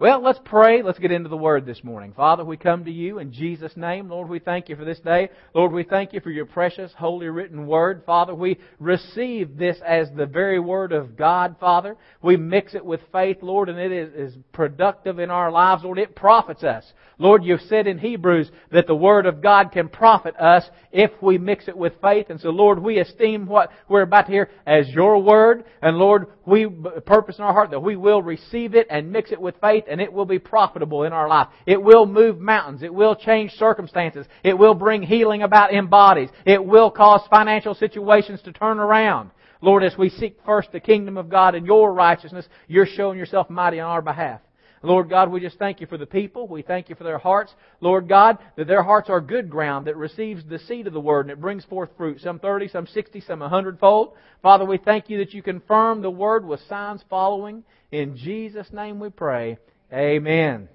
Well, let's pray. Let's get into the Word this morning. Father, we come to you in Jesus' name. Lord, we thank you for this day. Lord, we thank you for your precious, holy written Word. Father, we receive this as the very Word of God, Father. We mix it with faith, Lord, and it is, is productive in our lives. Lord, it profits us. Lord, you've said in Hebrews that the Word of God can profit us if we mix it with faith. And so, Lord, we esteem what we're about to hear as your Word. And Lord, we purpose in our heart that we will receive it and mix it with faith and it will be profitable in our life. It will move mountains. It will change circumstances. It will bring healing about in bodies. It will cause financial situations to turn around. Lord, as we seek first the kingdom of God and your righteousness, you're showing yourself mighty on our behalf. Lord God, we just thank you for the people. We thank you for their hearts. Lord God, that their hearts are good ground that receives the seed of the word and it brings forth fruit. Some 30, some 60, some 100 fold. Father, we thank you that you confirm the word with signs following. In Jesus' name we pray. Amen.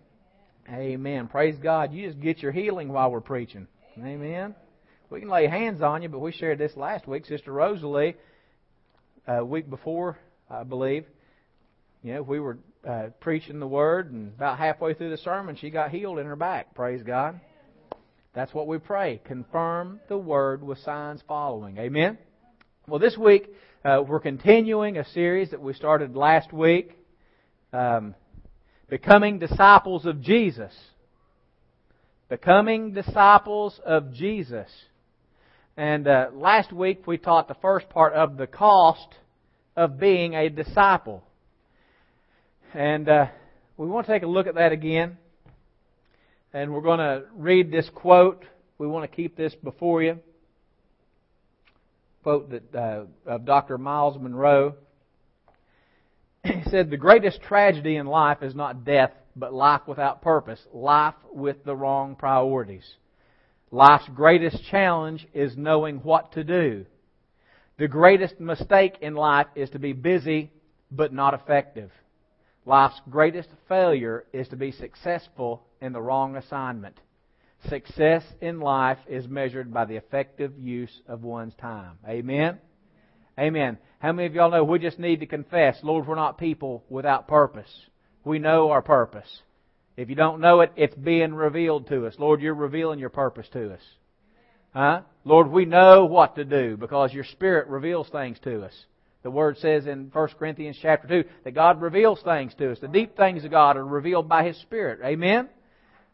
Amen. Praise God. You just get your healing while we're preaching. Amen. We can lay hands on you, but we shared this last week. Sister Rosalie, a uh, week before, I believe, you know, we were uh, preaching the word, and about halfway through the sermon, she got healed in her back. Praise God. That's what we pray. Confirm the word with signs following. Amen. Well, this week uh, we're continuing a series that we started last week, um, becoming disciples of Jesus. Becoming disciples of Jesus. And uh, last week we taught the first part of the cost of being a disciple. And uh, we want to take a look at that again. And we're going to read this quote. We want to keep this before you. Quote that, uh, of Dr. Miles Munroe. He said, The greatest tragedy in life is not death, but life without purpose, life with the wrong priorities. Life's greatest challenge is knowing what to do. The greatest mistake in life is to be busy but not effective. Life's greatest failure is to be successful in the wrong assignment. Success in life is measured by the effective use of one's time. Amen? Amen. How many of y'all know we just need to confess, Lord, we're not people without purpose. We know our purpose. If you don't know it, it's being revealed to us. Lord, you're revealing your purpose to us. Huh? Lord, we know what to do because your Spirit reveals things to us. The Word says in 1 Corinthians chapter 2 that God reveals things to us. The deep things of God are revealed by His Spirit. Amen?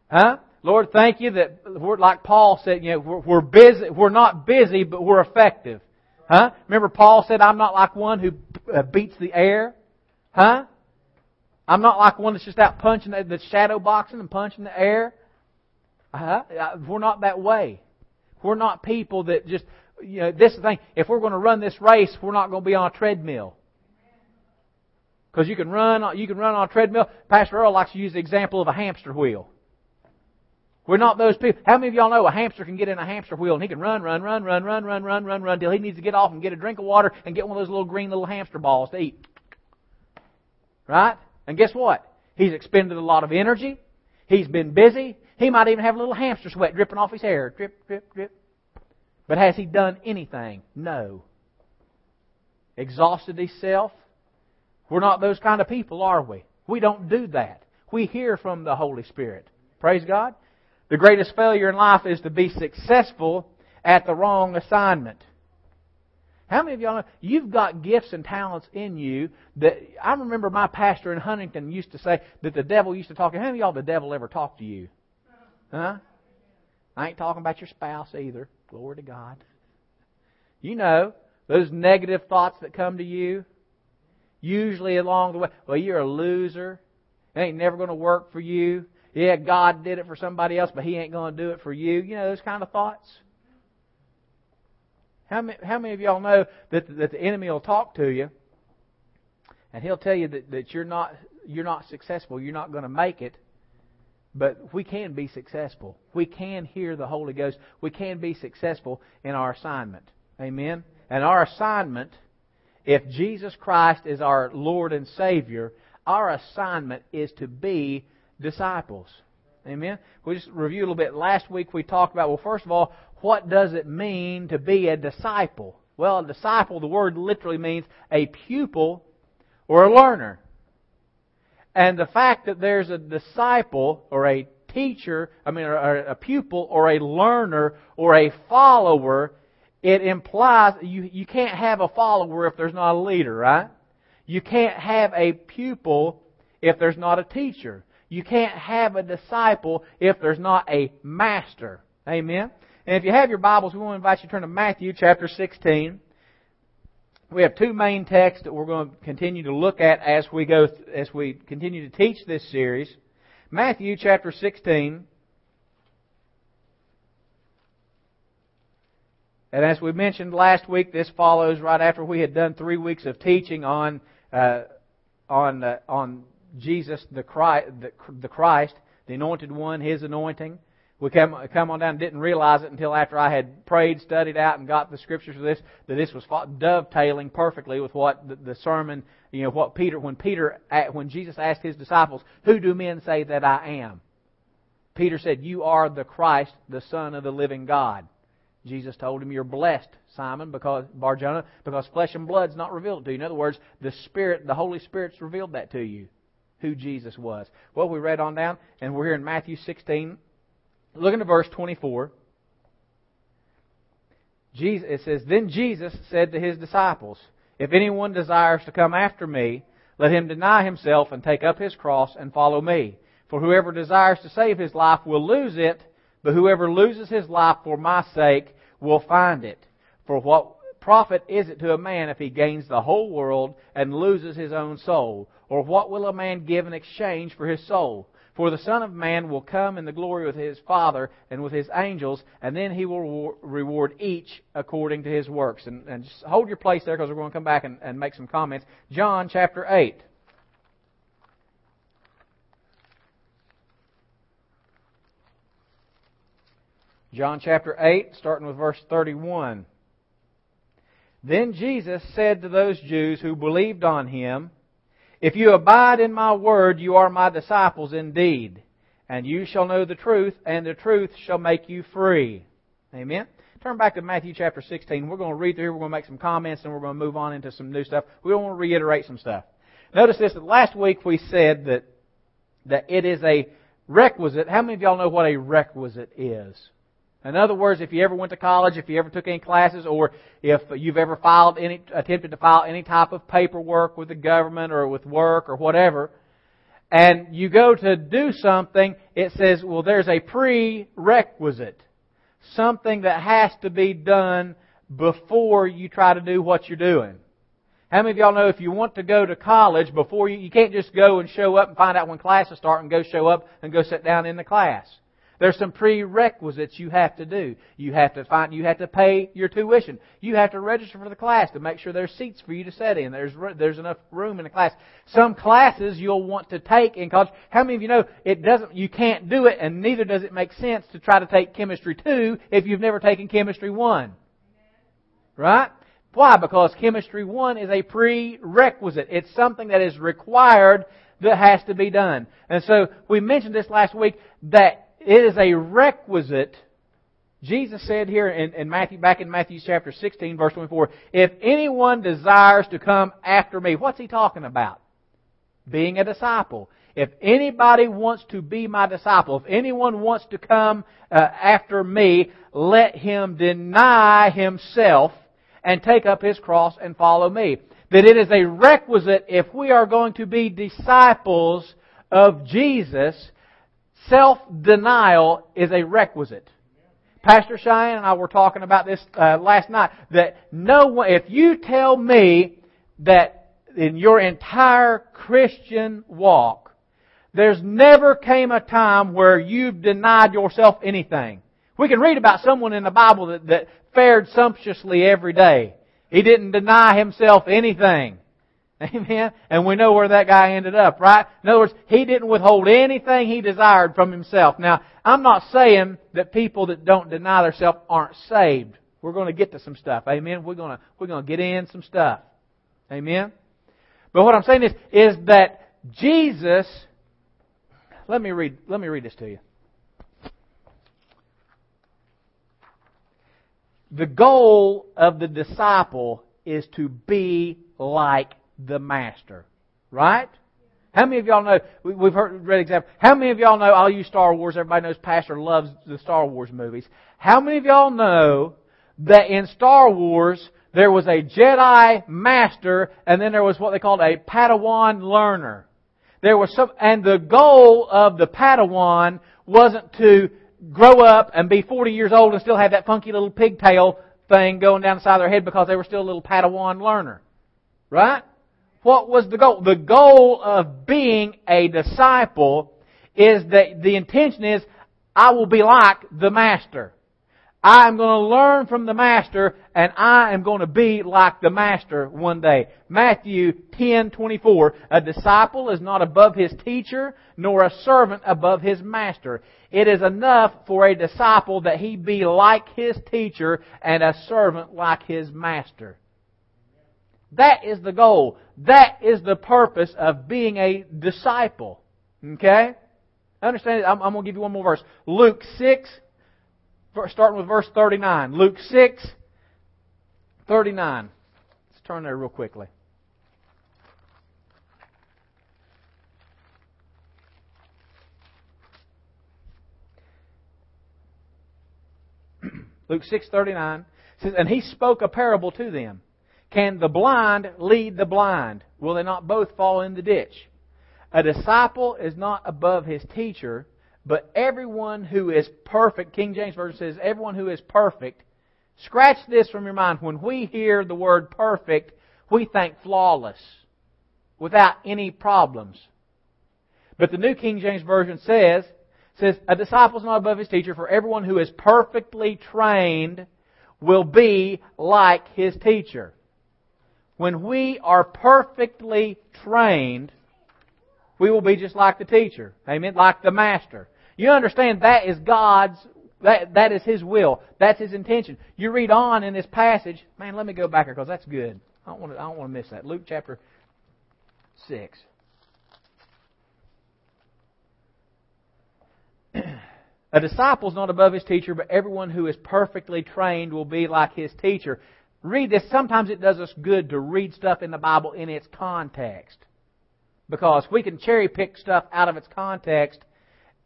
Huh? Lord, thank you that, like Paul said, you know, we're busy, we're not busy, but we're effective. Huh? Remember Paul said, I'm not like one who uh, beats the air. Huh? I'm not like one that's just out punching, the shadow boxing and punching the air. Uh-huh. Uh, we're not that way. We're not people that just, you know, this thing. If we're going to run this race, we're not going to be on a treadmill. Because you can run, you can run on a treadmill. Pastor Earl likes to use the example of a hamster wheel. We're not those people. How many of y'all know a hamster can get in a hamster wheel and he can run, run, run, run, run, run, run, run, run until he needs to get off and get a drink of water and get one of those little green little hamster balls to eat. Right? And guess what? He's expended a lot of energy. He's been busy. He might even have a little hamster sweat dripping off his hair. Drip, drip, drip. But has he done anything? No. Exhausted himself? We're not those kind of people, are we? We don't do that. We hear from the Holy Spirit. Praise God. The greatest failure in life is to be successful at the wrong assignment. How many of y'all know you've got gifts and talents in you that I remember my pastor in Huntington used to say that the devil used to talk. To How many of y'all the devil ever talked to you? Huh? I ain't talking about your spouse either. Glory to God. You know, those negative thoughts that come to you, usually along the way, well, you're a loser. It ain't never going to work for you. Yeah, God did it for somebody else, but He ain't going to do it for you. You know, those kind of thoughts. How many, how many of y'all know that, that the enemy will talk to you and he'll tell you that, that you're not you're not successful, you're not going to make it, but we can be successful. We can hear the Holy Ghost. We can be successful in our assignment. Amen? And our assignment, if Jesus Christ is our Lord and Savior, our assignment is to be disciples. Amen? We just review a little bit. Last week we talked about, well, first of all, what does it mean to be a disciple? Well, a disciple, the word literally means a pupil or a learner. And the fact that there's a disciple or a teacher, I mean, a, pupil or a learner or a follower, it implies you, you can't have a follower if there's not a leader, right? You can't have a pupil if there's not a teacher. You can't have a disciple if there's not a master. Amen? And if you have your Bibles, we want to invite you to turn to Matthew chapter 16. We have two main texts that we're going to continue to look at as we go, as we continue to teach this series. Matthew chapter 16. And as we mentioned last week, this follows right after we had done three weeks of teaching on uh, on uh, on Jesus the Christ, the, Christ, the Anointed One, His anointing. We come, come on down and didn't realize it until after I had prayed, studied out, and got the scriptures for this, that this was dovetailing perfectly with what the, the sermon, you know, what Peter, when Peter, when Jesus asked his disciples, who do men say that I am? Peter said, you are the Christ, the Son of the living God. Jesus told him, you're blessed, Simon, because, Barjona, because flesh and blood's not revealed to you. In other words, the Spirit, the Holy Spirit's revealed that to you who Jesus was. Well, we read on down, and we're here in Matthew 16. Look into verse 24. Jesus, it says, Then Jesus said to his disciples, If anyone desires to come after me, let him deny himself and take up his cross and follow me. For whoever desires to save his life will lose it, but whoever loses his life for my sake will find it. For what profit is it to a man if he gains the whole world and loses his own soul? Or what will a man give in exchange for his soul? For the Son of Man will come in the glory with his Father and with his angels, and then he will reward each according to his works. And, and just hold your place there because we're going to come back and, and make some comments. John chapter 8. John chapter 8, starting with verse 31. Then Jesus said to those Jews who believed on him, if you abide in my word, you are my disciples indeed. And you shall know the truth, and the truth shall make you free. Amen. Turn back to Matthew chapter 16. We're going to read through here. We're going to make some comments, and we're going to move on into some new stuff. We want to reiterate some stuff. Notice this, that last week we said that, that it is a requisite. How many of y'all know what a requisite is? In other words, if you ever went to college, if you ever took any classes, or if you've ever filed any, attempted to file any type of paperwork with the government or with work or whatever, and you go to do something, it says, well, there's a prerequisite. Something that has to be done before you try to do what you're doing. How many of y'all know if you want to go to college before you, you can't just go and show up and find out when classes start and go show up and go sit down in the class. There's some prerequisites you have to do. You have to find, you have to pay your tuition. You have to register for the class to make sure there's seats for you to sit in. There's, there's enough room in the class. Some classes you'll want to take in college. How many of you know it doesn't, you can't do it and neither does it make sense to try to take chemistry 2 if you've never taken chemistry 1? Right? Why? Because chemistry 1 is a prerequisite. It's something that is required that has to be done. And so we mentioned this last week that it is a requisite. Jesus said here in, in Matthew, back in Matthew chapter 16, verse 24, if anyone desires to come after me, what's he talking about? Being a disciple. If anybody wants to be my disciple, if anyone wants to come uh, after me, let him deny himself and take up his cross and follow me. That it is a requisite if we are going to be disciples of Jesus Self-denial is a requisite. Pastor Cheyenne and I were talking about this uh, last night. That no one, if you tell me that in your entire Christian walk, there's never came a time where you've denied yourself anything. We can read about someone in the Bible that, that fared sumptuously every day. He didn't deny himself anything. Amen. And we know where that guy ended up, right? In other words, he didn't withhold anything he desired from himself. Now, I'm not saying that people that don't deny themselves aren't saved. We're going to get to some stuff. Amen. We're going to, we're going to get in some stuff. Amen. But what I'm saying is, is that Jesus, let me read, let me read this to you. The goal of the disciple is to be like the master. Right? How many of y'all know, we've heard, read example, how many of y'all know, I'll use Star Wars, everybody knows Pastor loves the Star Wars movies. How many of y'all know that in Star Wars, there was a Jedi Master, and then there was what they called a Padawan learner. There was some, and the goal of the Padawan wasn't to grow up and be 40 years old and still have that funky little pigtail thing going down the side of their head because they were still a little Padawan learner. Right? What was the goal? The goal of being a disciple is that the intention is, I will be like the Master. I am going to learn from the Master and I am going to be like the Master one day. Matthew 10:24 A disciple is not above his teacher nor a servant above his master. It is enough for a disciple that he be like his teacher and a servant like his master. That is the goal. That is the purpose of being a disciple. Okay? Understand it? I'm, I'm going to give you one more verse. Luke 6, starting with verse 39. Luke 6, 39. Let's turn there real quickly. Luke 6:39 says and he spoke a parable to them can the blind lead the blind? Will they not both fall in the ditch? A disciple is not above his teacher, but everyone who is perfect, King James Version says, everyone who is perfect, scratch this from your mind. When we hear the word perfect, we think flawless, without any problems. But the New King James Version says, says, a disciple is not above his teacher, for everyone who is perfectly trained will be like his teacher when we are perfectly trained, we will be just like the teacher. Amen? Like the master. You understand that is God's, that, that is His will. That's His intention. You read on in this passage, man, let me go back here because that's good. I don't want to, I don't want to miss that. Luke chapter 6. A disciple is not above his teacher, but everyone who is perfectly trained will be like his teacher read this. Sometimes it does us good to read stuff in the Bible in its context. Because we can cherry pick stuff out of its context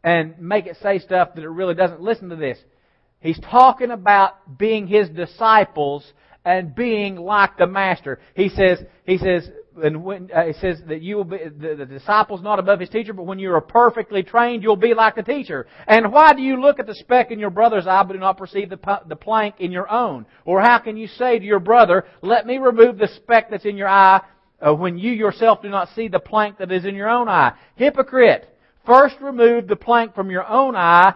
and make it say stuff that it really doesn't. Listen to this. He's talking about being his disciples and being like the master. He says, he says, and when uh, it says that you will be the, the disciple's not above his teacher, but when you are perfectly trained, you'll be like the teacher. And why do you look at the speck in your brother's eye, but do not perceive the the plank in your own? Or how can you say to your brother, "Let me remove the speck that's in your eye," uh, when you yourself do not see the plank that is in your own eye? Hypocrite! First remove the plank from your own eye.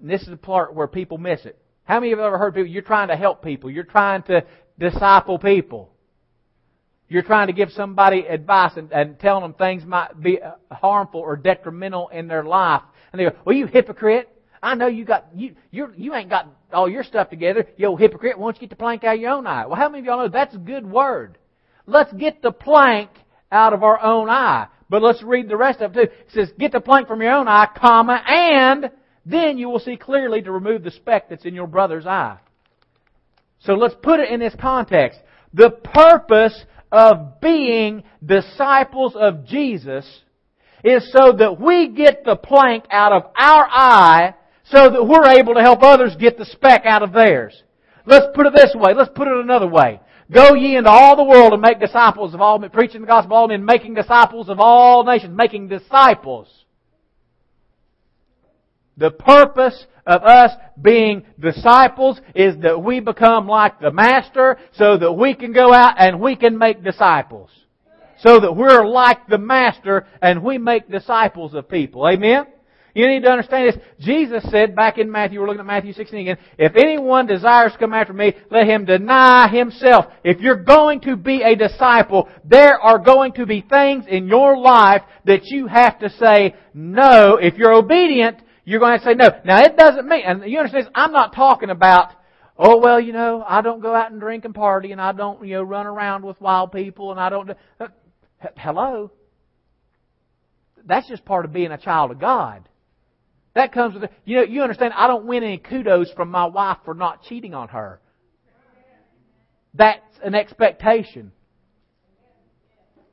And this is the part where people miss it. How many of you have ever heard people? You're trying to help people. You're trying to disciple people. You're trying to give somebody advice and, and telling them things might be harmful or detrimental in their life. And they go, well, you hypocrite. I know you got, you, you're, you ain't got all your stuff together. You old hypocrite. Why don't you get the plank out of your own eye? Well, how many of y'all know that's a good word? Let's get the plank out of our own eye. But let's read the rest of it too. It says, get the plank from your own eye, comma, and then you will see clearly to remove the speck that's in your brother's eye. So let's put it in this context. The purpose of being disciples of Jesus is so that we get the plank out of our eye so that we're able to help others get the speck out of theirs. Let's put it this way. Let's put it another way. Go ye into all the world and make disciples of all men, preaching the gospel of all men, making disciples of all nations, making disciples. The purpose of us being disciples is that we become like the Master so that we can go out and we can make disciples. So that we're like the Master and we make disciples of people. Amen? You need to understand this. Jesus said back in Matthew, we're looking at Matthew 16 again, if anyone desires to come after me, let him deny himself. If you're going to be a disciple, there are going to be things in your life that you have to say no. If you're obedient, you're going to say no. Now it doesn't mean, and you understand, I'm not talking about, oh well, you know, I don't go out and drink and party and I don't, you know, run around with wild people and I don't, hello? That's just part of being a child of God. That comes with, you know, you understand, I don't win any kudos from my wife for not cheating on her. That's an expectation.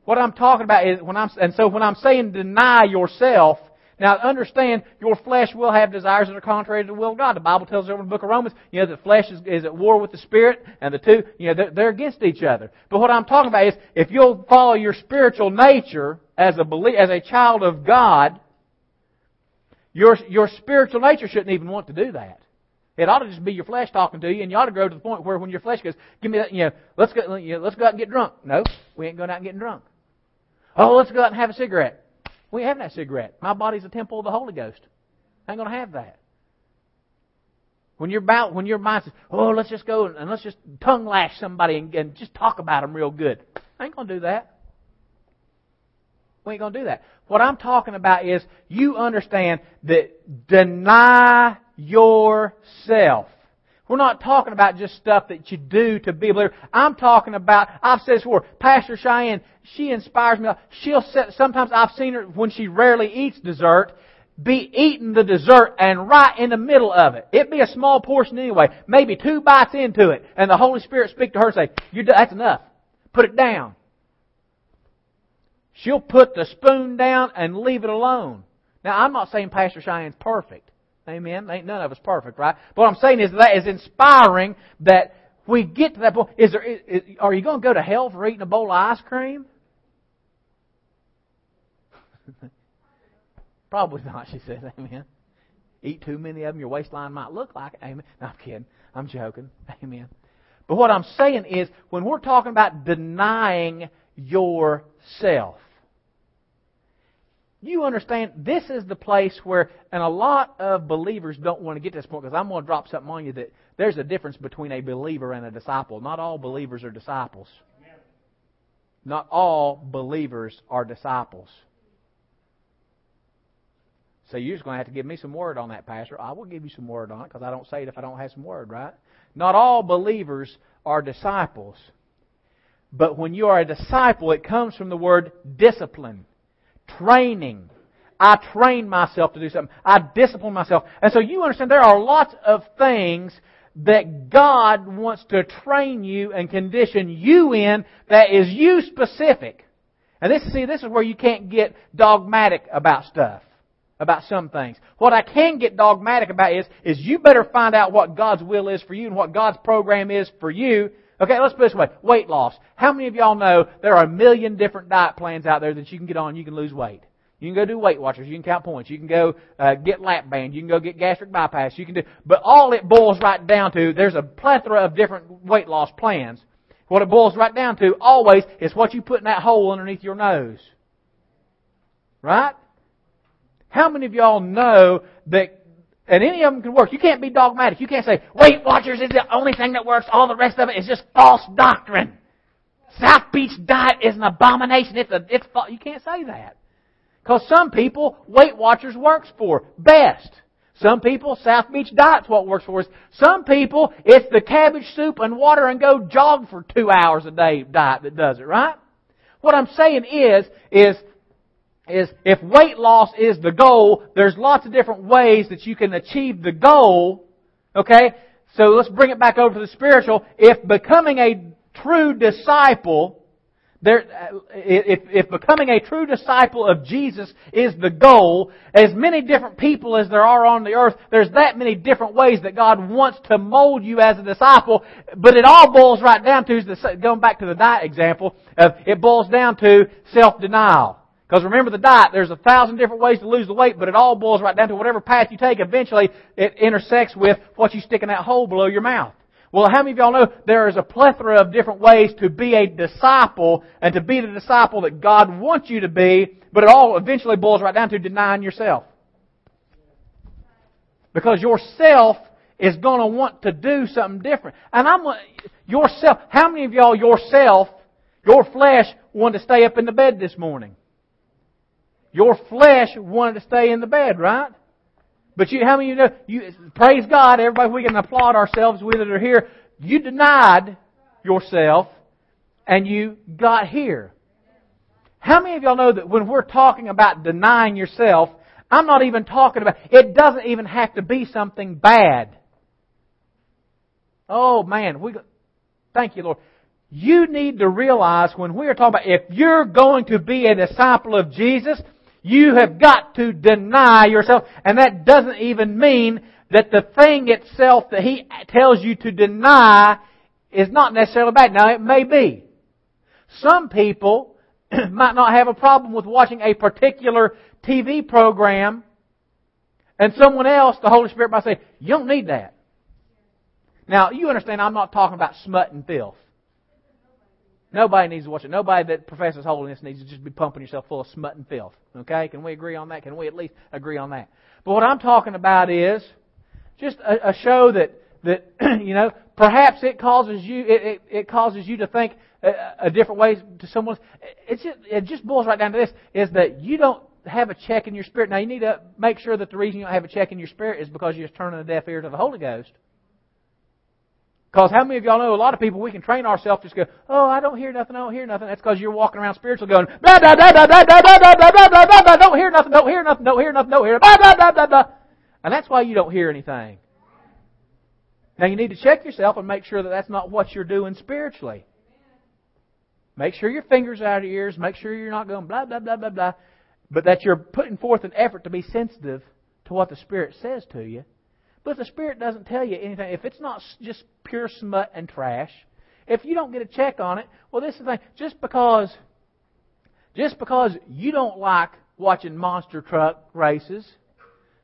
What I'm talking about is when I'm, and so when I'm saying deny yourself, now understand your flesh will have desires that are contrary to the will of God. The Bible tells us over in the book of Romans, you know, the flesh is, is at war with the spirit, and the two, you know, they're, they're against each other. But what I'm talking about is if you'll follow your spiritual nature as a belie- as a child of God, your your spiritual nature shouldn't even want to do that. It ought to just be your flesh talking to you, and you ought to grow to the point where when your flesh goes, "Give me that," you know, let's go, you know, let's go out and get drunk. No, we ain't going out and getting drunk. Oh, let's go out and have a cigarette. We having that cigarette. My body's a temple of the Holy Ghost. I ain't going to have that. When you're about, when your mind says, "Oh, let's just go and let's just tongue lash somebody and, and just talk about them real good," I ain't going to do that. We ain't going to do that. What I'm talking about is you understand that deny yourself. We're not talking about just stuff that you do to be a believer. I'm talking about, I've said this before, Pastor Cheyenne, she inspires me. She'll set, sometimes I've seen her when she rarely eats dessert, be eating the dessert and right in the middle of it. It be a small portion anyway, maybe two bites into it, and the Holy Spirit speak to her and say, You're, that's enough. Put it down. She'll put the spoon down and leave it alone. Now, I'm not saying Pastor Cheyenne's perfect. Amen. Ain't none of us perfect, right? But what I'm saying is that is inspiring that we get to that point. Is there? Is, are you going to go to hell for eating a bowl of ice cream? Probably not. She says, Amen. Eat too many of them, your waistline might look like it. Amen. No, I'm kidding. I'm joking. Amen. But what I'm saying is, when we're talking about denying yourself, you understand this is the place where, and a lot of believers don't want to get to this point because I'm going to drop something on you that there's a difference between a believer and a disciple. Not all believers are disciples. Not all believers are disciples. So you're just going to have to give me some word on that, Pastor. I will give you some word on it because I don't say it if I don't have some word, right? Not all believers are disciples. But when you are a disciple, it comes from the word discipline training. I train myself to do something. I discipline myself. And so you understand there are lots of things that God wants to train you and condition you in that is you specific. And this see this is where you can't get dogmatic about stuff. About some things. What I can get dogmatic about is, is you better find out what God's will is for you and what God's program is for you Okay, let's put this way. Weight loss. How many of y'all know there are a million different diet plans out there that you can get on you can lose weight? You can go do Weight Watchers. You can count points. You can go uh, get lap band. You can go get gastric bypass. You can do, but all it boils right down to there's a plethora of different weight loss plans. What it boils right down to always is what you put in that hole underneath your nose. Right? How many of y'all know that and any of them can work. You can't be dogmatic. You can't say, Weight Watchers is the only thing that works. All the rest of it is just false doctrine. South Beach diet is an abomination. It's a, it's, you can't say that. Because some people, Weight Watchers works for best. Some people, South Beach diet's what works for us. Some people, it's the cabbage soup and water and go jog for two hours a day diet that does it, right? What I'm saying is, is is if weight loss is the goal, there's lots of different ways that you can achieve the goal. Okay? So let's bring it back over to the spiritual. If becoming a true disciple, there, uh, if, if becoming a true disciple of Jesus is the goal, as many different people as there are on the earth, there's that many different ways that God wants to mold you as a disciple, but it all boils right down to, going back to the diet example, it boils down to self-denial. Because remember the diet, there's a thousand different ways to lose the weight, but it all boils right down to whatever path you take, eventually it intersects with what you stick in that hole below your mouth. Well, how many of y'all know there is a plethora of different ways to be a disciple and to be the disciple that God wants you to be, but it all eventually boils right down to denying yourself. Because yourself is going to want to do something different. And I'm yourself, how many of y'all yourself, your flesh wanted to stay up in the bed this morning? Your flesh wanted to stay in the bed, right? But you, how many of you know, you, praise God, everybody, we can applaud ourselves, we that are here. You denied yourself and you got here. How many of y'all know that when we're talking about denying yourself, I'm not even talking about, it doesn't even have to be something bad. Oh man, we, thank you Lord. you need to realize when we are talking about if you're going to be a disciple of Jesus, you have got to deny yourself. And that doesn't even mean that the thing itself that He tells you to deny is not necessarily bad. Now it may be. Some people might not have a problem with watching a particular TV program and someone else, the Holy Spirit might say, you don't need that. Now, you understand I'm not talking about smut and filth. Nobody needs to watch it. Nobody that professes holiness needs to just be pumping yourself full of smut and filth. Okay? Can we agree on that? Can we at least agree on that? But what I'm talking about is just a, a show that that you know perhaps it causes you it, it, it causes you to think a, a different way to someone. It's just, it just boils right down to this: is that you don't have a check in your spirit. Now you need to make sure that the reason you don't have a check in your spirit is because you're turning a deaf ear to the Holy Ghost. Because how many of y'all know a lot of people we can train ourselves to just go, oh, I don't hear nothing, I don't hear nothing. That's because you're walking around spiritual going, blah, blah, blah, blah, blah, blah, blah, blah, blah, blah, don't hear nothing, don't hear nothing, don't hear nothing, don't hear, blah, blah, blah, blah, blah. And that's why you don't hear anything. Now you need to check yourself and make sure that that's not what you're doing spiritually. Make sure your fingers out of your ears. Make sure you're not going blah, blah, blah, blah, blah. But that you're putting forth an effort to be sensitive to what the Spirit says to you but the Spirit doesn't tell you anything, if it's not just pure smut and trash, if you don't get a check on it, well, this is the thing. Just because, just because you don't like watching monster truck races,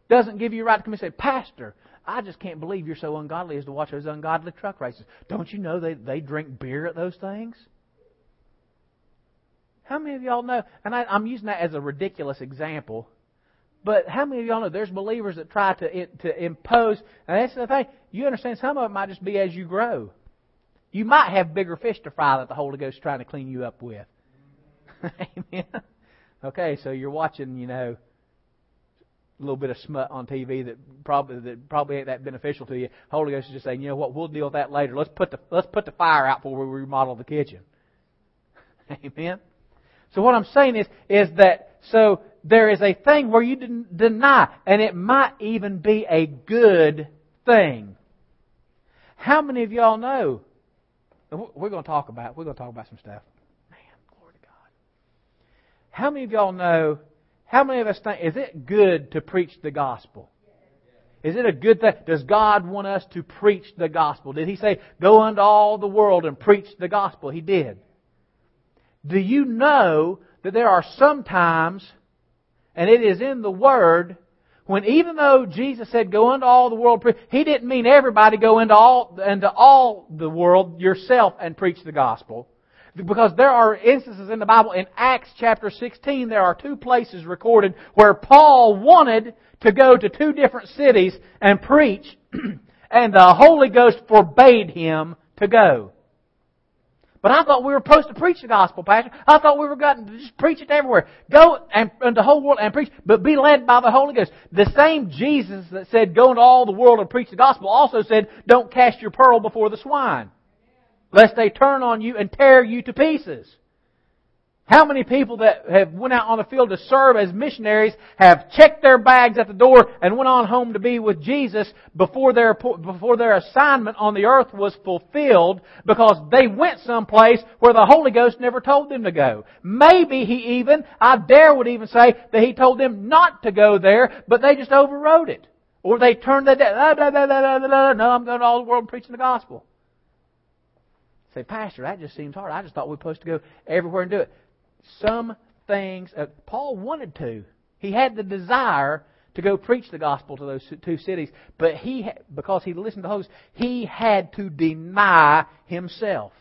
doesn't give you a right to come and say, Pastor, I just can't believe you're so ungodly as to watch those ungodly truck races. Don't you know they, they drink beer at those things? How many of y'all know? And I, I'm using that as a ridiculous example but how many of y'all know there's believers that try to to impose? And that's the thing. You understand? Some of it might just be as you grow. You might have bigger fish to fry that the Holy Ghost is trying to clean you up with. Amen. Okay, so you're watching, you know, a little bit of smut on TV that probably that probably ain't that beneficial to you. Holy Ghost is just saying, you know what, we'll deal with that later. Let's put the let's put the fire out before we remodel the kitchen. Amen. So what I'm saying is is that so there is a thing where you deny, and it might even be a good thing. How many of y'all know? We're going to talk about we're going to talk about some stuff. Man, glory to God. How many of y'all know? How many of us think is it good to preach the gospel? Is it a good thing? Does God want us to preach the gospel? Did He say, "Go unto all the world and preach the gospel"? He did. Do you know that there are some times and it is in the Word, when even though Jesus said, go into all the world, He didn't mean everybody go into all, into all the world yourself and preach the gospel. Because there are instances in the Bible, in Acts chapter 16, there are two places recorded where Paul wanted to go to two different cities and preach, and the Holy Ghost forbade him to go. But I thought we were supposed to preach the gospel, Pastor. I thought we were going to just preach it everywhere. Go and, and the whole world and preach, but be led by the Holy Ghost. The same Jesus that said, go into all the world and preach the gospel also said, don't cast your pearl before the swine, lest they turn on you and tear you to pieces. How many people that have went out on the field to serve as missionaries have checked their bags at the door and went on home to be with Jesus before their, before their assignment on the earth was fulfilled because they went someplace where the Holy Ghost never told them to go. Maybe He even, I dare would even say that He told them not to go there, but they just overrode it. Or they turned the, blah, blah, no, I'm going to all the world preaching the gospel. Say, Pastor, that just seems hard. I just thought we were supposed to go everywhere and do it some things. Uh, Paul wanted to. He had the desire to go preach the gospel to those two cities, but he, because he listened to the he had to deny himself.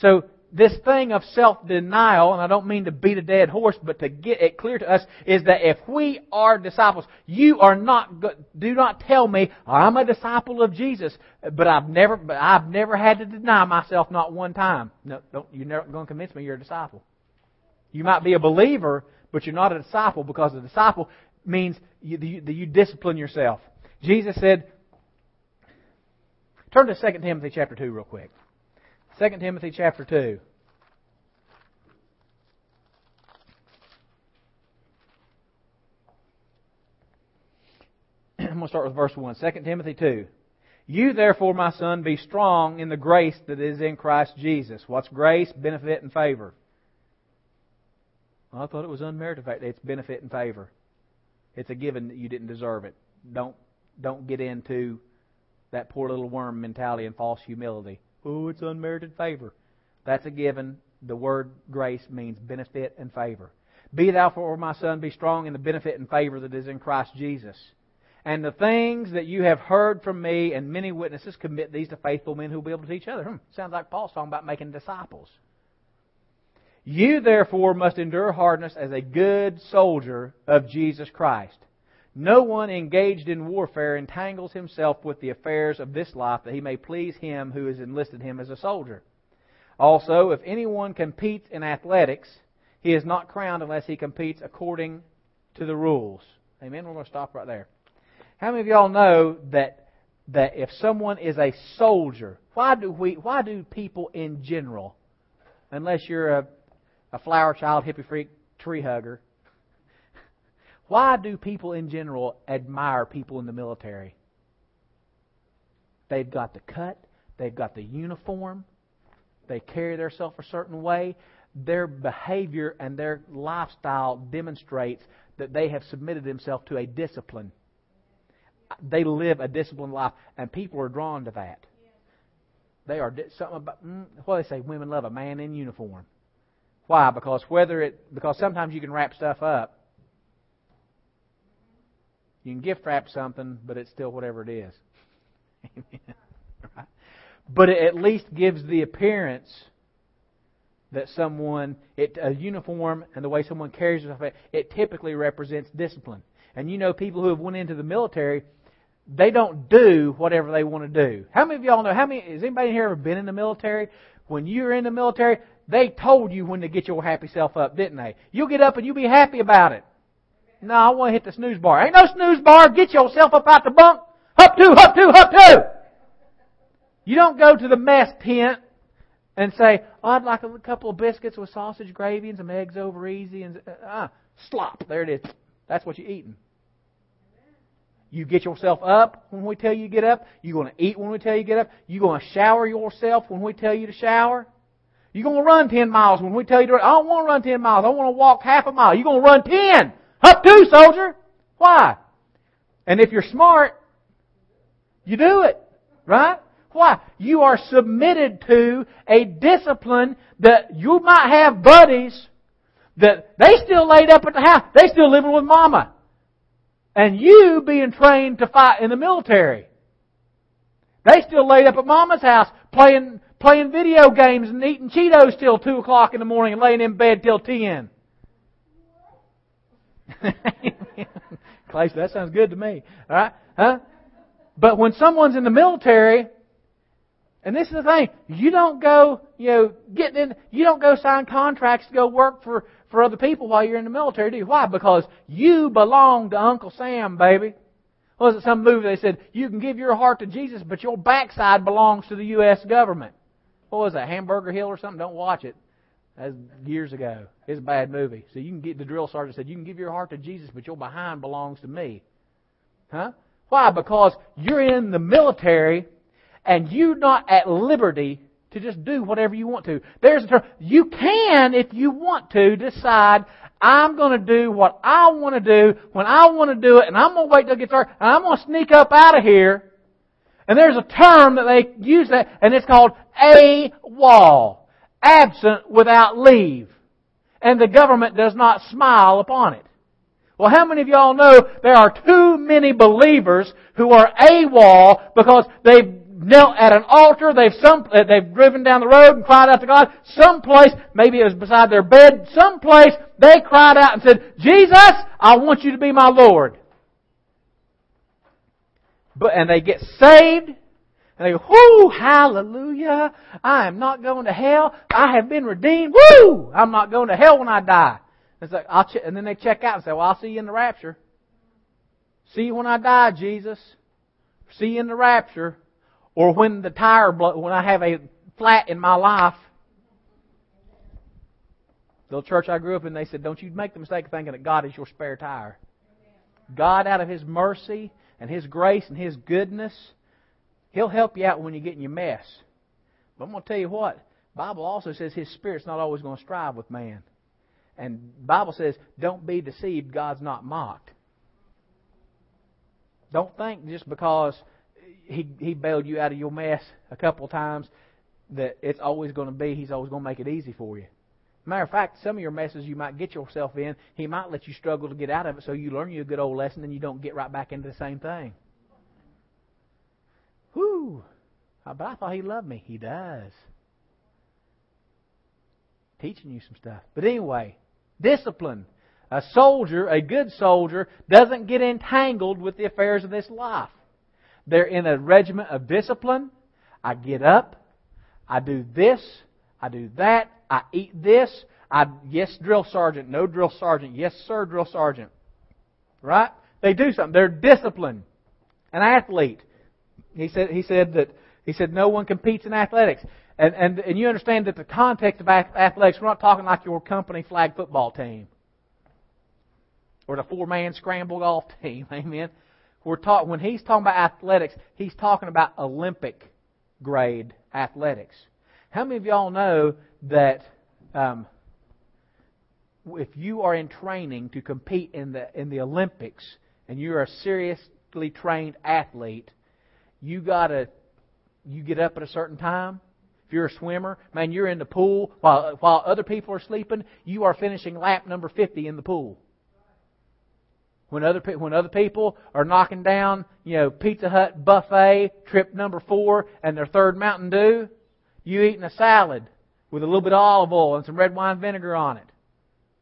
So this thing of self-denial, and I don't mean to beat a dead horse, but to get it clear to us, is that if we are disciples, you are not, do not tell me, I'm a disciple of Jesus, but I've never, but I've never had to deny myself not one time. No, don't, you're never going to convince me you're a disciple. You might be a believer, but you're not a disciple because a disciple means you, you, you discipline yourself. Jesus said, turn to 2 Timothy chapter 2 real quick. 2 Timothy chapter 2. I'm going to start with verse 1. 2 Timothy 2. You therefore, my son, be strong in the grace that is in Christ Jesus. What's grace? Benefit and favor. Well, I thought it was unmerited favor. It's benefit and favor. It's a given that you didn't deserve it. Don't don't get into that poor little worm mentality and false humility. Oh, it's unmerited favor. That's a given. The word grace means benefit and favor. Be thou for my son, be strong in the benefit and favor that is in Christ Jesus. And the things that you have heard from me and many witnesses, commit these to faithful men who will be able to teach others. Hmm, sounds like Paul's talking about making disciples. You therefore must endure hardness as a good soldier of Jesus Christ. No one engaged in warfare entangles himself with the affairs of this life that he may please him who has enlisted him as a soldier. Also, if anyone competes in athletics, he is not crowned unless he competes according to the rules. Amen. We're going to stop right there. How many of y'all know that that if someone is a soldier, why do we why do people in general, unless you're a, a flower child, hippie freak, tree hugger, why do people in general admire people in the military? They've got the cut, they've got the uniform, they carry themselves a certain way. Their behavior and their lifestyle demonstrates that they have submitted themselves to a discipline they live a disciplined life, and people are drawn to that. They are something about mm, what they say. Women love a man in uniform. Why? Because whether it because sometimes you can wrap stuff up. You can gift wrap something, but it's still whatever it is. right? But it at least gives the appearance that someone it a uniform and the way someone carries themselves it typically represents discipline. And you know people who have went into the military they don't do whatever they want to do. How many of y'all know? How many? Has anybody here ever been in the military? When you were in the military, they told you when to get your happy self up, didn't they? You'll get up and you'll be happy about it. No, I want to hit the snooze bar. Ain't no snooze bar. Get yourself up out the bunk. Up two, up two, up two. You don't go to the mess tent and say, oh, I'd like a couple of biscuits with sausage gravy and some eggs over easy and uh, uh slop. There it is. That's what you're eating. You get yourself up when we tell you to get up. You're going to eat when we tell you to get up. You're going to shower yourself when we tell you to shower. You're going to run 10 miles when we tell you to run. I don't want to run 10 miles. I want to walk half a mile. You're going to run 10. Up two, soldier. Why? And if you're smart, you do it. Right? Why? You are submitted to a discipline that you might have buddies that they still laid up at the house. They still living with mama and you being trained to fight in the military. They still laid up at mama's house playing, playing video games and eating Cheetos till 2 o'clock in the morning and laying in bed till 10. Clay, that sounds good to me. Alright? Huh? But when someone's in the military, and this is the thing, you don't go, you know, get in, you don't go sign contracts to go work for, for other people while you're in the military, do you? Why? Because you belong to Uncle Sam, baby. Was it some movie they said, you can give your heart to Jesus, but your backside belongs to the U.S. government? What was that, Hamburger Hill or something? Don't watch it. That's years ago. It's a bad movie. So you can get, the drill sergeant said, you can give your heart to Jesus, but your behind belongs to me. Huh? Why? Because you're in the military and you're not at liberty to just do whatever you want to. There's a term. You can, if you want to, decide, I'm going to do what I want to do when I want to do it, and I'm going to wait till it gets dark, and I'm going to sneak up out of here. And there's a term that they use that, and it's called a wall. Absent without leave. And the government does not smile upon it. Well, how many of y'all know there are too many believers who are AWOL because they've knelt at an altar, they've some, uh, they've driven down the road and cried out to God. Someplace, maybe it was beside their bed, someplace they cried out and said, Jesus, I want you to be my Lord. But, and they get saved, and they go, whoo, hallelujah, I am not going to hell, I have been redeemed, whoo, I'm not going to hell when I die. It's like, I'll ch- and then they check out and say, well, I'll see you in the rapture. See you when I die, Jesus. See you in the rapture. Or when the tire blow, when I have a flat in my life. The church I grew up in, they said, don't you make the mistake of thinking that God is your spare tire. God, out of His mercy and His grace and His goodness, He'll help you out when you get in your mess. But I'm going to tell you what. Bible also says His Spirit's not always going to strive with man. And Bible says, don't be deceived, God's not mocked. Don't think just because he he bailed you out of your mess a couple times that it's always going to be he's always going to make it easy for you. Matter of fact, some of your messes you might get yourself in, he might let you struggle to get out of it so you learn you a good old lesson and you don't get right back into the same thing. But I thought he loved me. He does. Teaching you some stuff. But anyway, discipline. A soldier, a good soldier, doesn't get entangled with the affairs of this life. They're in a regiment of discipline. I get up. I do this. I do that. I eat this. I yes, drill sergeant. No, drill sergeant. Yes, sir, drill sergeant. Right? They do something. They're disciplined. An athlete. He said. He said that. He said no one competes in athletics. And and and you understand that the context of athletics. We're not talking like your company flag football team or the four man scramble golf team. Amen. We're talk, when he's talking about athletics, he's talking about Olympic grade athletics. How many of y'all know that um, if you are in training to compete in the in the Olympics and you're a seriously trained athlete, you gotta you get up at a certain time. If you're a swimmer, man, you're in the pool while while other people are sleeping. You are finishing lap number fifty in the pool. When other when other people are knocking down, you know, Pizza Hut buffet trip number four and their third Mountain Dew, you eating a salad with a little bit of olive oil and some red wine vinegar on it,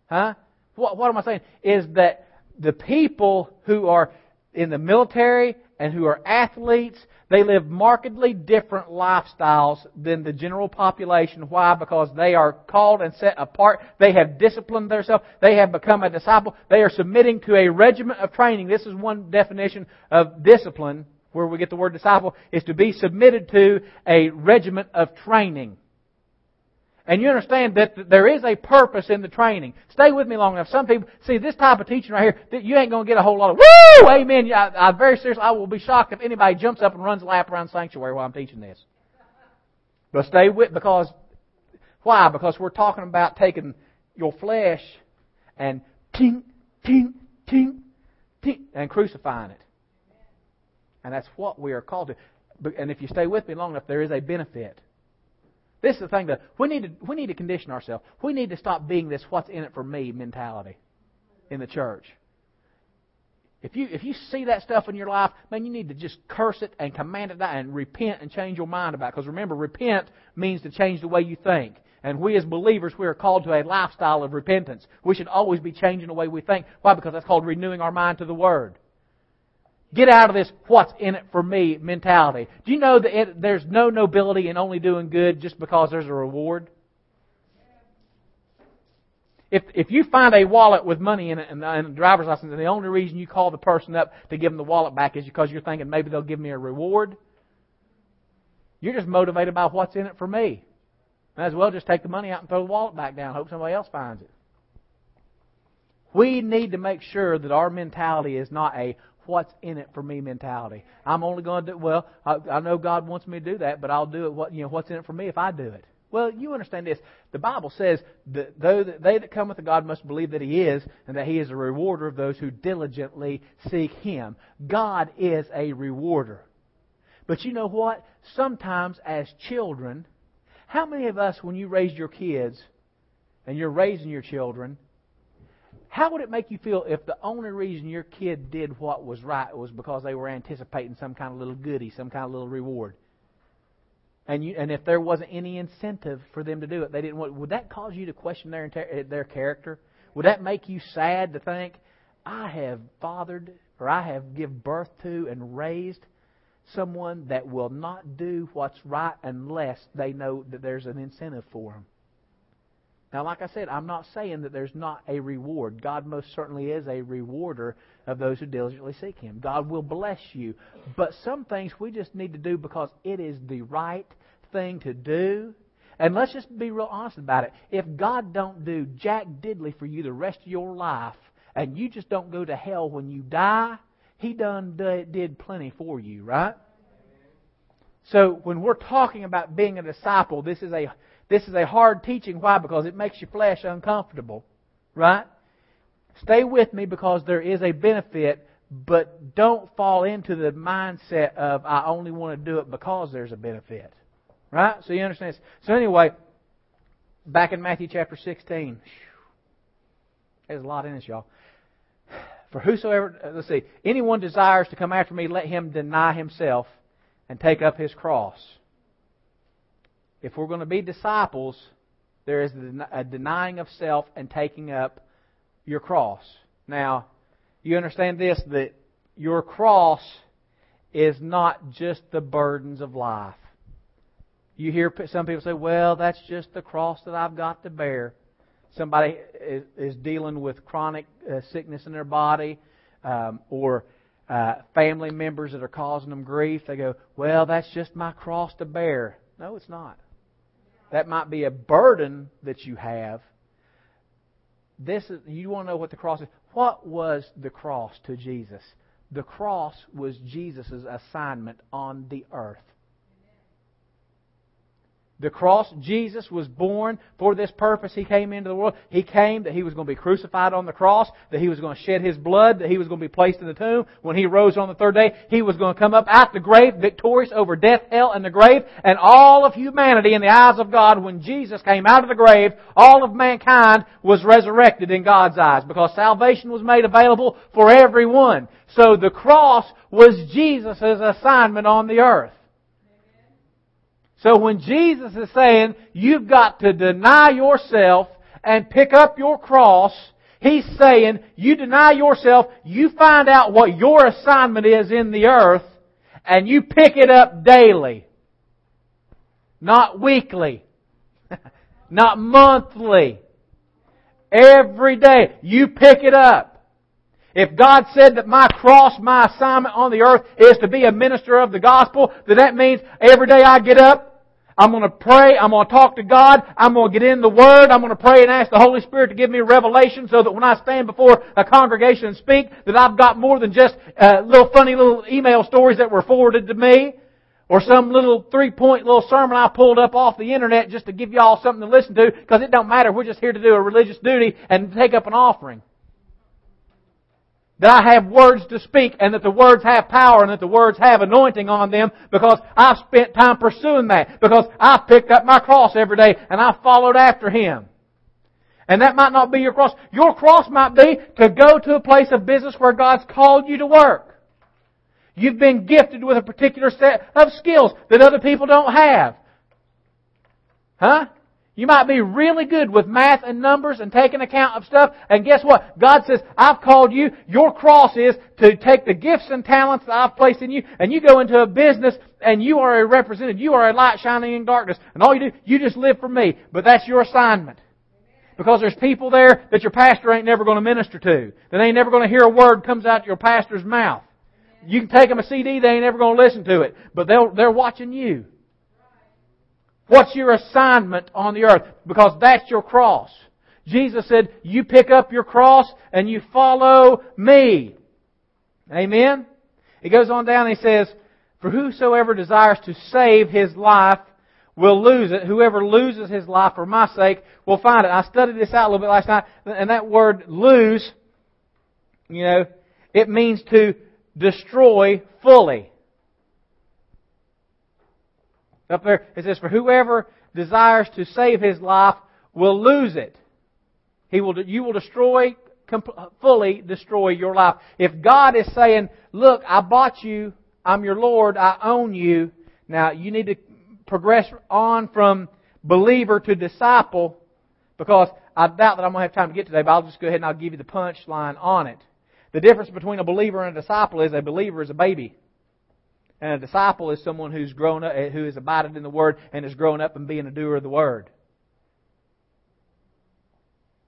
huh? What what am I saying? Is that the people who are in the military and who are athletes, they live markedly different lifestyles than the general population. Why? Because they are called and set apart. They have disciplined themselves. They have become a disciple. They are submitting to a regiment of training. This is one definition of discipline, where we get the word disciple, is to be submitted to a regiment of training. And you understand that there is a purpose in the training. Stay with me long enough. Some people, see, this type of teaching right here, that you ain't going to get a whole lot of, woo, amen. I, I very seriously, I will be shocked if anybody jumps up and runs a lap around sanctuary while I'm teaching this. But stay with, because, why? Because we're talking about taking your flesh and ting, ting, ting, ting, and crucifying it. And that's what we are called to. And if you stay with me long enough, there is a benefit. This is the thing that we need to we need to condition ourselves. We need to stop being this "what's in it for me" mentality in the church. If you if you see that stuff in your life, man, you need to just curse it and command it and repent and change your mind about. it. Because remember, repent means to change the way you think. And we as believers, we are called to a lifestyle of repentance. We should always be changing the way we think. Why? Because that's called renewing our mind to the Word. Get out of this what's in it for me mentality. Do you know that it, there's no nobility in only doing good just because there's a reward? If if you find a wallet with money in it and, and a driver's license, and the only reason you call the person up to give them the wallet back is because you're thinking maybe they'll give me a reward, you're just motivated by what's in it for me. Might as well just take the money out and throw the wallet back down. Hope somebody else finds it. We need to make sure that our mentality is not a what's in it for me mentality. I'm only going to do well. I, I know God wants me to do that, but I'll do it. What you know, what's in it for me if I do it? Well, you understand this. The Bible says that though they that come with God must believe that He is, and that He is a rewarder of those who diligently seek Him. God is a rewarder. But you know what? Sometimes as children, how many of us, when you raised your kids, and you're raising your children, how would it make you feel if the only reason your kid did what was right was because they were anticipating some kind of little goodie, some kind of little reward? And you, and if there wasn't any incentive for them to do it, they didn't want. Would that cause you to question their their character? Would that make you sad to think, I have fathered or I have give birth to and raised someone that will not do what's right unless they know that there's an incentive for them? Now, like I said, I'm not saying that there's not a reward. God most certainly is a rewarder of those who diligently seek Him. God will bless you. But some things we just need to do because it is the right thing to do. And let's just be real honest about it. If God don't do jack diddly for you the rest of your life, and you just don't go to hell when you die, He done did plenty for you, right? So when we're talking about being a disciple, this is a this is a hard teaching. Why? Because it makes your flesh uncomfortable. Right? Stay with me because there is a benefit, but don't fall into the mindset of I only want to do it because there's a benefit. Right? So you understand this? So anyway, back in Matthew chapter 16. There's a lot in this, y'all. For whosoever, uh, let's see, anyone desires to come after me, let him deny himself and take up his cross. If we're going to be disciples, there is a denying of self and taking up your cross. Now, you understand this that your cross is not just the burdens of life. You hear some people say, well, that's just the cross that I've got to bear. Somebody is, dealing with chronic uh, sickness in their body, um, or uh, family members that are causing them grief, they go, Well, that's just my cross to bear. No, it's not. That might be a burden that you have. This is, you want to know what the cross is. What was the cross to Jesus? The cross was Jesus' assignment on the earth. The cross, Jesus was born for this purpose. He came into the world. He came that He was going to be crucified on the cross, that He was going to shed His blood, that He was going to be placed in the tomb. When He rose on the third day, He was going to come up out the grave, victorious over death, hell, and the grave, and all of humanity in the eyes of God. When Jesus came out of the grave, all of mankind was resurrected in God's eyes, because salvation was made available for everyone. So the cross was Jesus' assignment on the earth. So when Jesus is saying, you've got to deny yourself and pick up your cross, He's saying, you deny yourself, you find out what your assignment is in the earth, and you pick it up daily. Not weekly. Not monthly. Every day. You pick it up. If God said that my cross, my assignment on the earth is to be a minister of the gospel, then that means every day I get up, I'm going to pray. I'm going to talk to God. I'm going to get in the Word. I'm going to pray and ask the Holy Spirit to give me revelation so that when I stand before a congregation and speak, that I've got more than just uh, little funny little email stories that were forwarded to me or some little three-point little sermon I pulled up off the internet just to give y'all something to listen to because it don't matter. We're just here to do a religious duty and take up an offering that I have words to speak and that the words have power and that the words have anointing on them because I've spent time pursuing that. Because I've picked up my cross every day and I've followed after Him. And that might not be your cross. Your cross might be to go to a place of business where God's called you to work. You've been gifted with a particular set of skills that other people don't have. Huh? You might be really good with math and numbers and taking account of stuff. And guess what? God says, I've called you. Your cross is to take the gifts and talents that I've placed in you and you go into a business and you are a representative. You are a light shining in darkness. And all you do, you just live for me. But that's your assignment. Because there's people there that your pastor ain't never going to minister to. That ain't never going to hear a word comes out your pastor's mouth. You can take them a CD, they ain't never going to listen to it. But they'll, they're watching you. What's your assignment on the earth? Because that's your cross. Jesus said, you pick up your cross and you follow me. Amen? He goes on down and he says, For whosoever desires to save his life will lose it. Whoever loses his life for my sake will find it. I studied this out a little bit last night, and that word lose, you know, it means to destroy fully. Up there, it says, For whoever desires to save his life will lose it. He will, you will destroy, fully destroy your life. If God is saying, Look, I bought you, I'm your Lord, I own you, now you need to progress on from believer to disciple because I doubt that I'm going to have time to get today, but I'll just go ahead and I'll give you the punchline on it. The difference between a believer and a disciple is a believer is a baby. And a disciple is someone who's grown up, who has abided in the Word and has grown up and being a doer of the Word.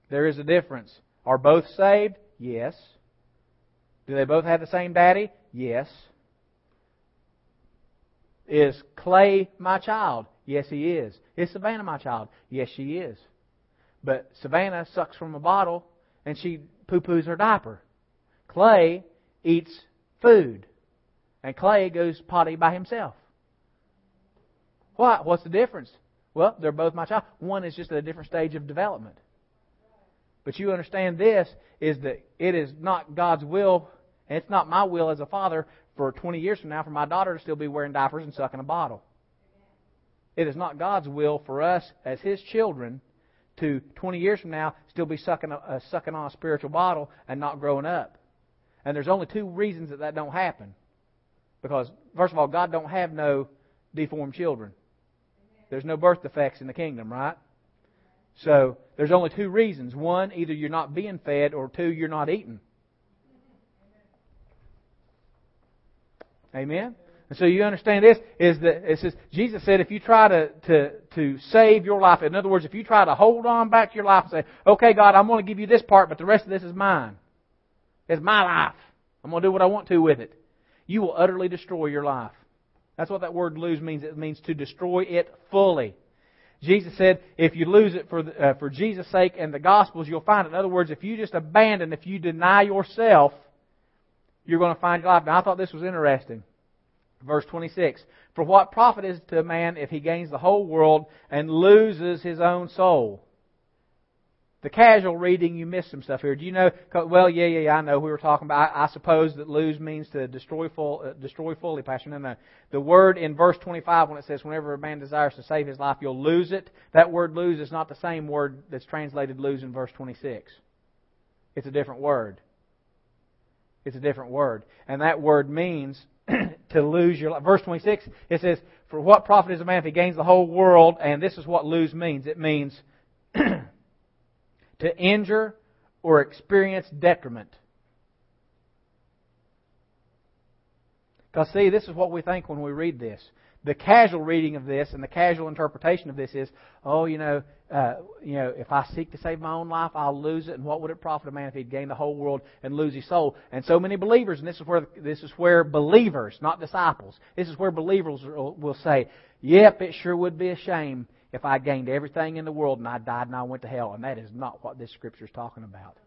There is a difference. Are both saved? Yes. Do they both have the same daddy? Yes. Is Clay my child? Yes, he is. Is Savannah my child? Yes, she is. But Savannah sucks from a bottle and she poo poos her diaper. Clay eats food. And Clay goes potty by himself. What? What's the difference? Well, they're both my child. One is just at a different stage of development. But you understand this is that it is not God's will, and it's not my will as a father for 20 years from now for my daughter to still be wearing diapers and sucking a bottle. It is not God's will for us as His children to 20 years from now still be sucking, uh, sucking on a spiritual bottle and not growing up. And there's only two reasons that that don't happen. Because, first of all, God don't have no deformed children. There's no birth defects in the kingdom, right? So, there's only two reasons. One, either you're not being fed, or two, you're not eating. Amen? And so you understand this is that it says Jesus said if you try to, to, to save your life, in other words, if you try to hold on back to your life and say, okay, God, I'm going to give you this part, but the rest of this is mine. It's my life. I'm going to do what I want to with it. You will utterly destroy your life. That's what that word lose means. It means to destroy it fully. Jesus said, if you lose it for, the, uh, for Jesus' sake and the Gospels, you'll find it. In other words, if you just abandon, if you deny yourself, you're going to find your life. Now, I thought this was interesting. Verse 26. For what profit is to a man if he gains the whole world and loses his own soul? The casual reading, you missed some stuff here. Do you know? Well, yeah, yeah, yeah I know. We were talking about. I, I suppose that lose means to destroy full, uh, destroy fully. Pastor, no, no. The word in verse 25 when it says, "Whenever a man desires to save his life, you'll lose it." That word "lose" is not the same word that's translated "lose" in verse 26. It's a different word. It's a different word, and that word means to lose your life. Verse 26, it says, "For what profit is a man if he gains the whole world?" And this is what lose means. It means to injure or experience detriment. Because, see, this is what we think when we read this. The casual reading of this and the casual interpretation of this is, oh, you know, uh, you know, if I seek to save my own life, I'll lose it. And what would it profit a man if he'd gain the whole world and lose his soul? And so many believers, and this is where this is where believers, not disciples, this is where believers will say, "Yep, it sure would be a shame if I gained everything in the world and I died and I went to hell. And that is not what this scripture is talking about.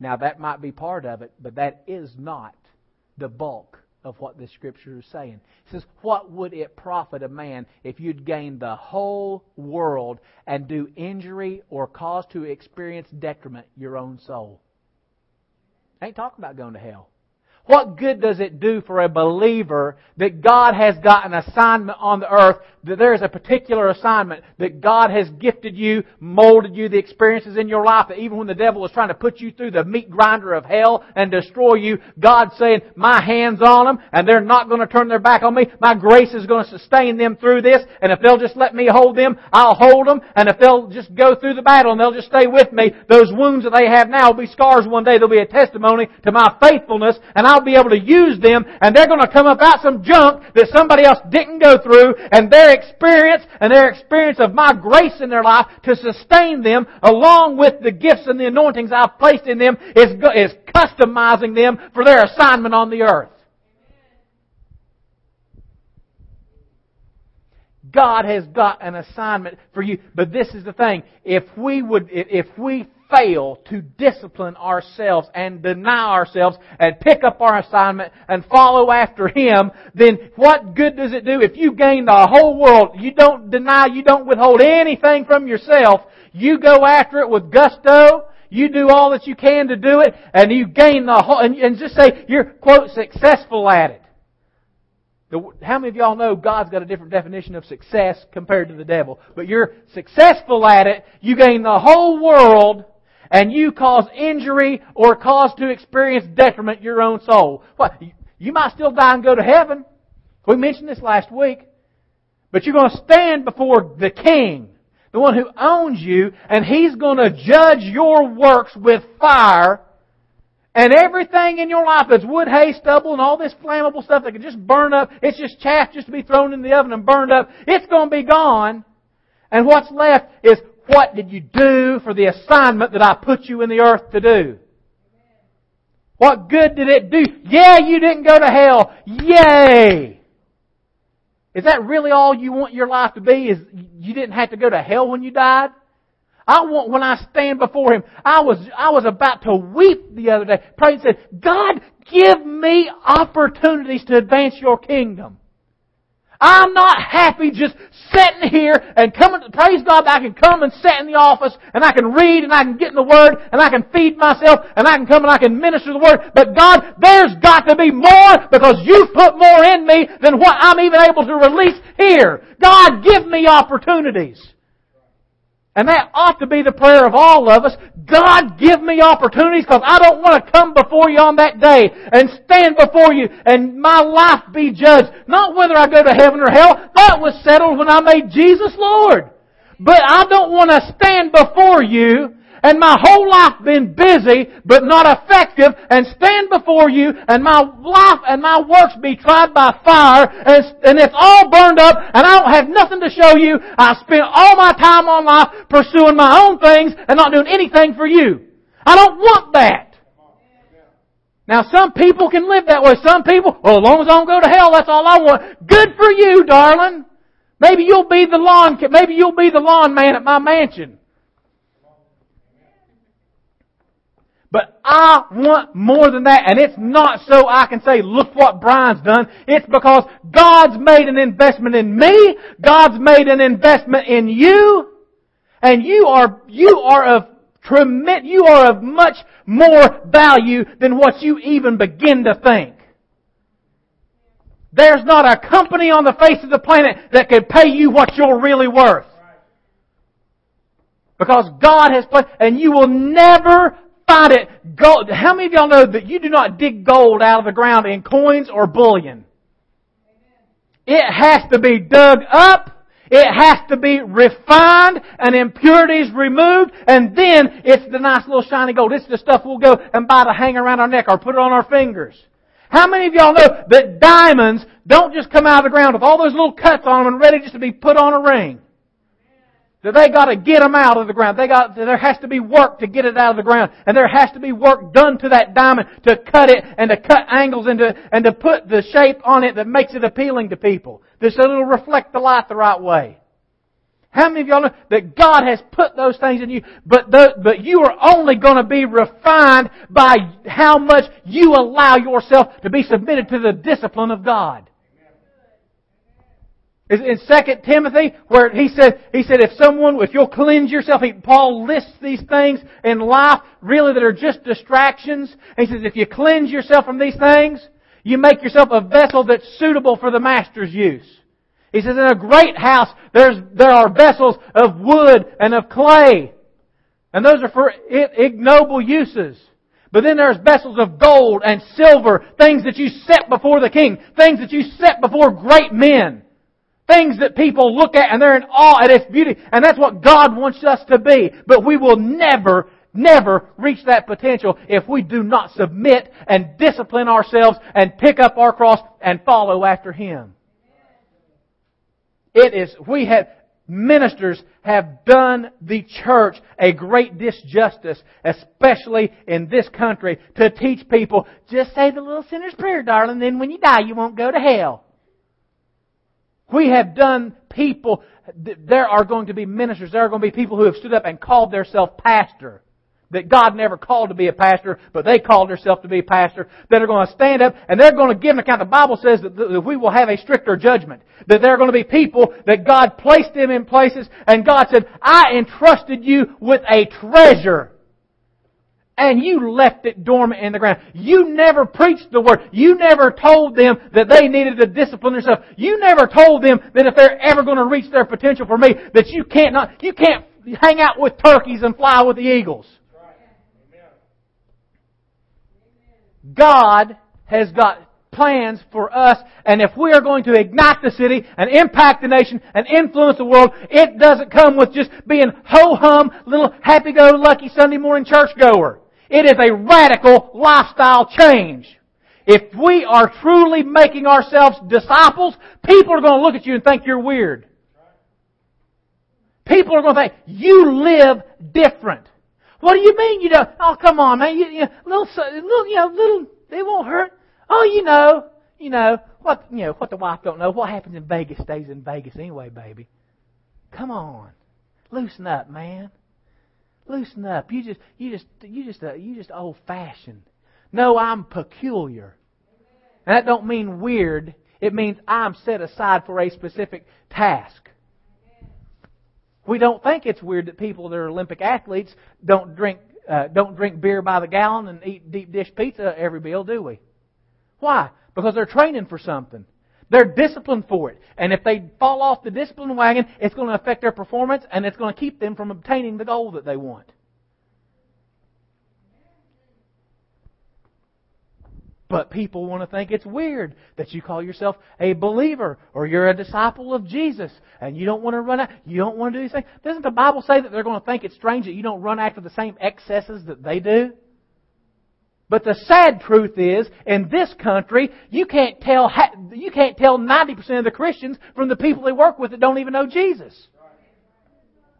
Now, that might be part of it, but that is not the bulk of what this scripture is saying. It says, What would it profit a man if you'd gain the whole world and do injury or cause to experience detriment your own soul? I ain't talking about going to hell. What good does it do for a believer that God has got an assignment on the earth, that there is a particular assignment, that God has gifted you, molded you, the experiences in your life, that even when the devil is trying to put you through the meat grinder of hell and destroy you, God's saying, my hand's on them, and they're not going to turn their back on me. My grace is going to sustain them through this, and if they'll just let me hold them, I'll hold them, and if they'll just go through the battle and they'll just stay with me, those wounds that they have now will be scars one day. They'll be a testimony to my faithfulness, and I'll be able to use them and they're going to come up out some junk that somebody else didn't go through and their experience and their experience of my grace in their life to sustain them along with the gifts and the anointings I've placed in them is, is customizing them for their assignment on the earth. God has got an assignment for you. But this is the thing. If we would, if we fail to discipline ourselves and deny ourselves and pick up our assignment and follow after Him, then what good does it do if you gain the whole world? You don't deny, you don't withhold anything from yourself. You go after it with gusto. You do all that you can to do it, and you gain the whole, and, and just say you're, quote, successful at it. How many of y'all know God's got a different definition of success compared to the devil? But you're successful at it, you gain the whole world, and you cause injury or cause to experience detriment your own soul. What? You might still die and go to heaven. We mentioned this last week. But you're going to stand before the King, the one who owns you, and He's going to judge your works with fire. And everything in your life that's wood, hay, stubble, and all this flammable stuff that can just burn up, it's just chaff just to be thrown in the oven and burned up, it's going to be gone. And what's left is what did you do for the assignment that I put you in the earth to do? What good did it do? Yeah, you didn't go to hell. Yay! Is that really all you want your life to be? Is you didn't have to go to hell when you died? I want when I stand before Him. I was I was about to weep the other day. Prayed and said, God, give me opportunities to advance Your kingdom. I'm not happy just sitting here and coming, praise God, I can come and sit in the office and I can read and I can get in the Word and I can feed myself and I can come and I can minister the Word. But God, there's got to be more because you've put more in me than what I'm even able to release here. God, give me opportunities. And that ought to be the prayer of all of us. God, give me opportunities because I don't want to come before you on that day and stand before you and my life be judged. Not whether I go to heaven or hell. That was settled when I made Jesus Lord. But I don't want to stand before you and my whole life been busy but not effective and stand before you and my life and my works be tried by fire and, and it's all burned up and I don't have nothing to show you. I spent all my time on life pursuing my own things and not doing anything for you. I don't want that. Now some people can live that way. Some people, well as long as I don't go to hell, that's all I want. Good for you, darling. Maybe you'll be the lawn, maybe you'll be the lawn man at my mansion. But I want more than that, and it's not so I can say, look what Brian's done. It's because God's made an investment in me, God's made an investment in you, and you are, you are of tremendous, you are of much more value than what you even begin to think. There's not a company on the face of the planet that could pay you what you're really worth. Because God has placed, and you will never find it gold. How many of y'all know that you do not dig gold out of the ground in coins or bullion? It has to be dug up. It has to be refined and impurities removed and then it's the nice little shiny gold. It's the stuff we'll go and buy to hang around our neck or put it on our fingers. How many of y'all know that diamonds don't just come out of the ground with all those little cuts on them and ready just to be put on a ring? That they got to get them out of the ground. They got there has to be work to get it out of the ground, and there has to be work done to that diamond to cut it and to cut angles into to and to put the shape on it that makes it appealing to people, so it'll reflect the light the right way. How many of y'all know that God has put those things in you, but the, but you are only going to be refined by how much you allow yourself to be submitted to the discipline of God in 2 Timothy, where he said, he said, if someone, if you'll cleanse yourself, he, Paul lists these things in life, really that are just distractions. And he says, if you cleanse yourself from these things, you make yourself a vessel that's suitable for the master's use. He says, in a great house, there's, there are vessels of wood and of clay. And those are for ignoble uses. But then there's vessels of gold and silver, things that you set before the king, things that you set before great men. Things that people look at and they're in awe at its beauty. And that's what God wants us to be. But we will never, never reach that potential if we do not submit and discipline ourselves and pick up our cross and follow after Him. It is, we have, ministers have done the church a great disjustice, especially in this country, to teach people, just say the little sinner's prayer, darling, then when you die you won't go to hell. We have done people, there are going to be ministers, there are going to be people who have stood up and called themselves pastor. That God never called to be a pastor, but they called themselves to be a pastor, that are going to stand up and they're going to give an account. The Bible says that we will have a stricter judgment. That there are going to be people that God placed them in places and God said, I entrusted you with a treasure and you left it dormant in the ground. You never preached the word. You never told them that they needed to discipline themselves. You never told them that if they're ever going to reach their potential for me, that you can't not, you can't hang out with turkeys and fly with the eagles. God has got plans for us, and if we are going to ignite the city and impact the nation and influence the world, it doesn't come with just being ho-hum, little happy-go-lucky Sunday morning churchgoer. It is a radical lifestyle change. If we are truly making ourselves disciples, people are going to look at you and think you're weird. People are going to think, you live different. What do you mean you don't? Oh, come on, man. You, you little, little, you know, little, they won't hurt. Oh, you know, you know, what, you know, what the wife don't know, what happens in Vegas stays in Vegas anyway, baby. Come on. Loosen up, man. Loosen up. You just you just you just uh, you just old fashioned. No, I'm peculiar. And that don't mean weird. It means I'm set aside for a specific task. We don't think it's weird that people that are Olympic athletes don't drink uh, don't drink beer by the gallon and eat deep dish pizza every meal, do we? Why? Because they're training for something. They're disciplined for it. And if they fall off the discipline wagon, it's going to affect their performance and it's going to keep them from obtaining the goal that they want. But people want to think it's weird that you call yourself a believer or you're a disciple of Jesus and you don't want to run out, you don't want to do these things. Doesn't the Bible say that they're going to think it's strange that you don't run after the same excesses that they do? But the sad truth is, in this country, you can't tell, you can't tell 90% of the Christians from the people they work with that don't even know Jesus.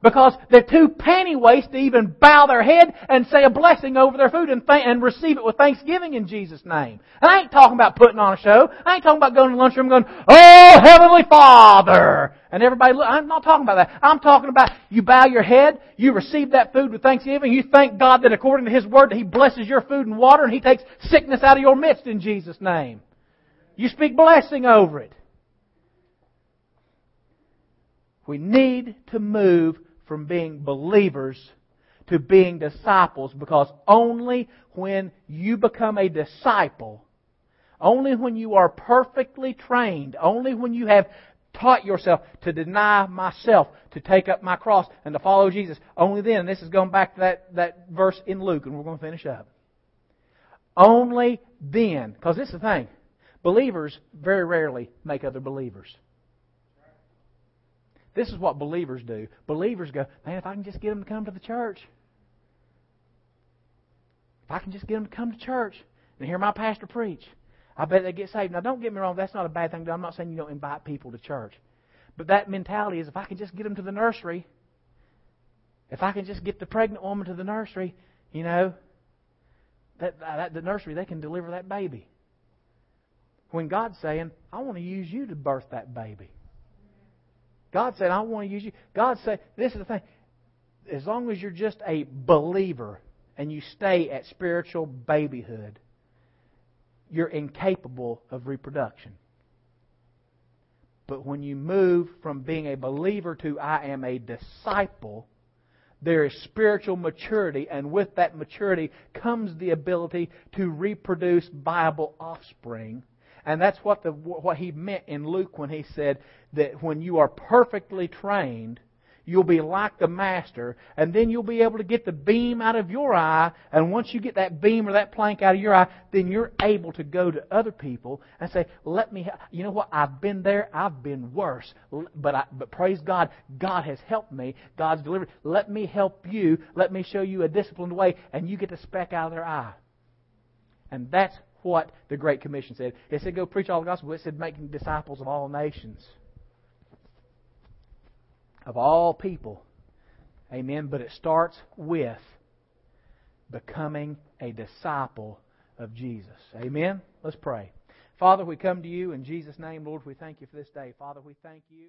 Because they're too panty waist to even bow their head and say a blessing over their food and, th- and receive it with thanksgiving in Jesus' name. And I ain't talking about putting on a show. I ain't talking about going to the lunchroom going, Oh, Heavenly Father! And everybody, look, I'm not talking about that. I'm talking about you bow your head, you receive that food with thanksgiving, you thank God that according to His Word that He blesses your food and water and He takes sickness out of your midst in Jesus' name. You speak blessing over it. We need to move from being believers to being disciples because only when you become a disciple, only when you are perfectly trained, only when you have taught yourself to deny myself, to take up my cross, and to follow Jesus, only then, this is going back to that, that verse in Luke, and we're going to finish up. Only then, because this is the thing, believers very rarely make other believers. This is what believers do. Believers go, man, if I can just get them to come to the church, if I can just get them to come to church and hear my pastor preach, I bet they get saved. Now, don't get me wrong, that's not a bad thing. I'm not saying you don't invite people to church. But that mentality is if I can just get them to the nursery, if I can just get the pregnant woman to the nursery, you know, that, that the nursery, they can deliver that baby. When God's saying, I want to use you to birth that baby. God said, I want to use you. God said, this is the thing. As long as you're just a believer and you stay at spiritual babyhood, you're incapable of reproduction. But when you move from being a believer to I am a disciple, there is spiritual maturity, and with that maturity comes the ability to reproduce viable offspring and that's what, the, what he meant in Luke when he said that when you are perfectly trained, you'll be like the master, and then you'll be able to get the beam out of your eye, and once you get that beam or that plank out of your eye, then you're able to go to other people and say, let me, you know what, I've been there, I've been worse, but I, but praise God, God has helped me, God's delivered, let me help you, let me show you a disciplined way, and you get the speck out of their eye. And that's what the Great Commission said. It said, go preach all the gospel. It said, making disciples of all nations, of all people. Amen. But it starts with becoming a disciple of Jesus. Amen. Let's pray. Father, we come to you in Jesus' name. Lord, we thank you for this day. Father, we thank you.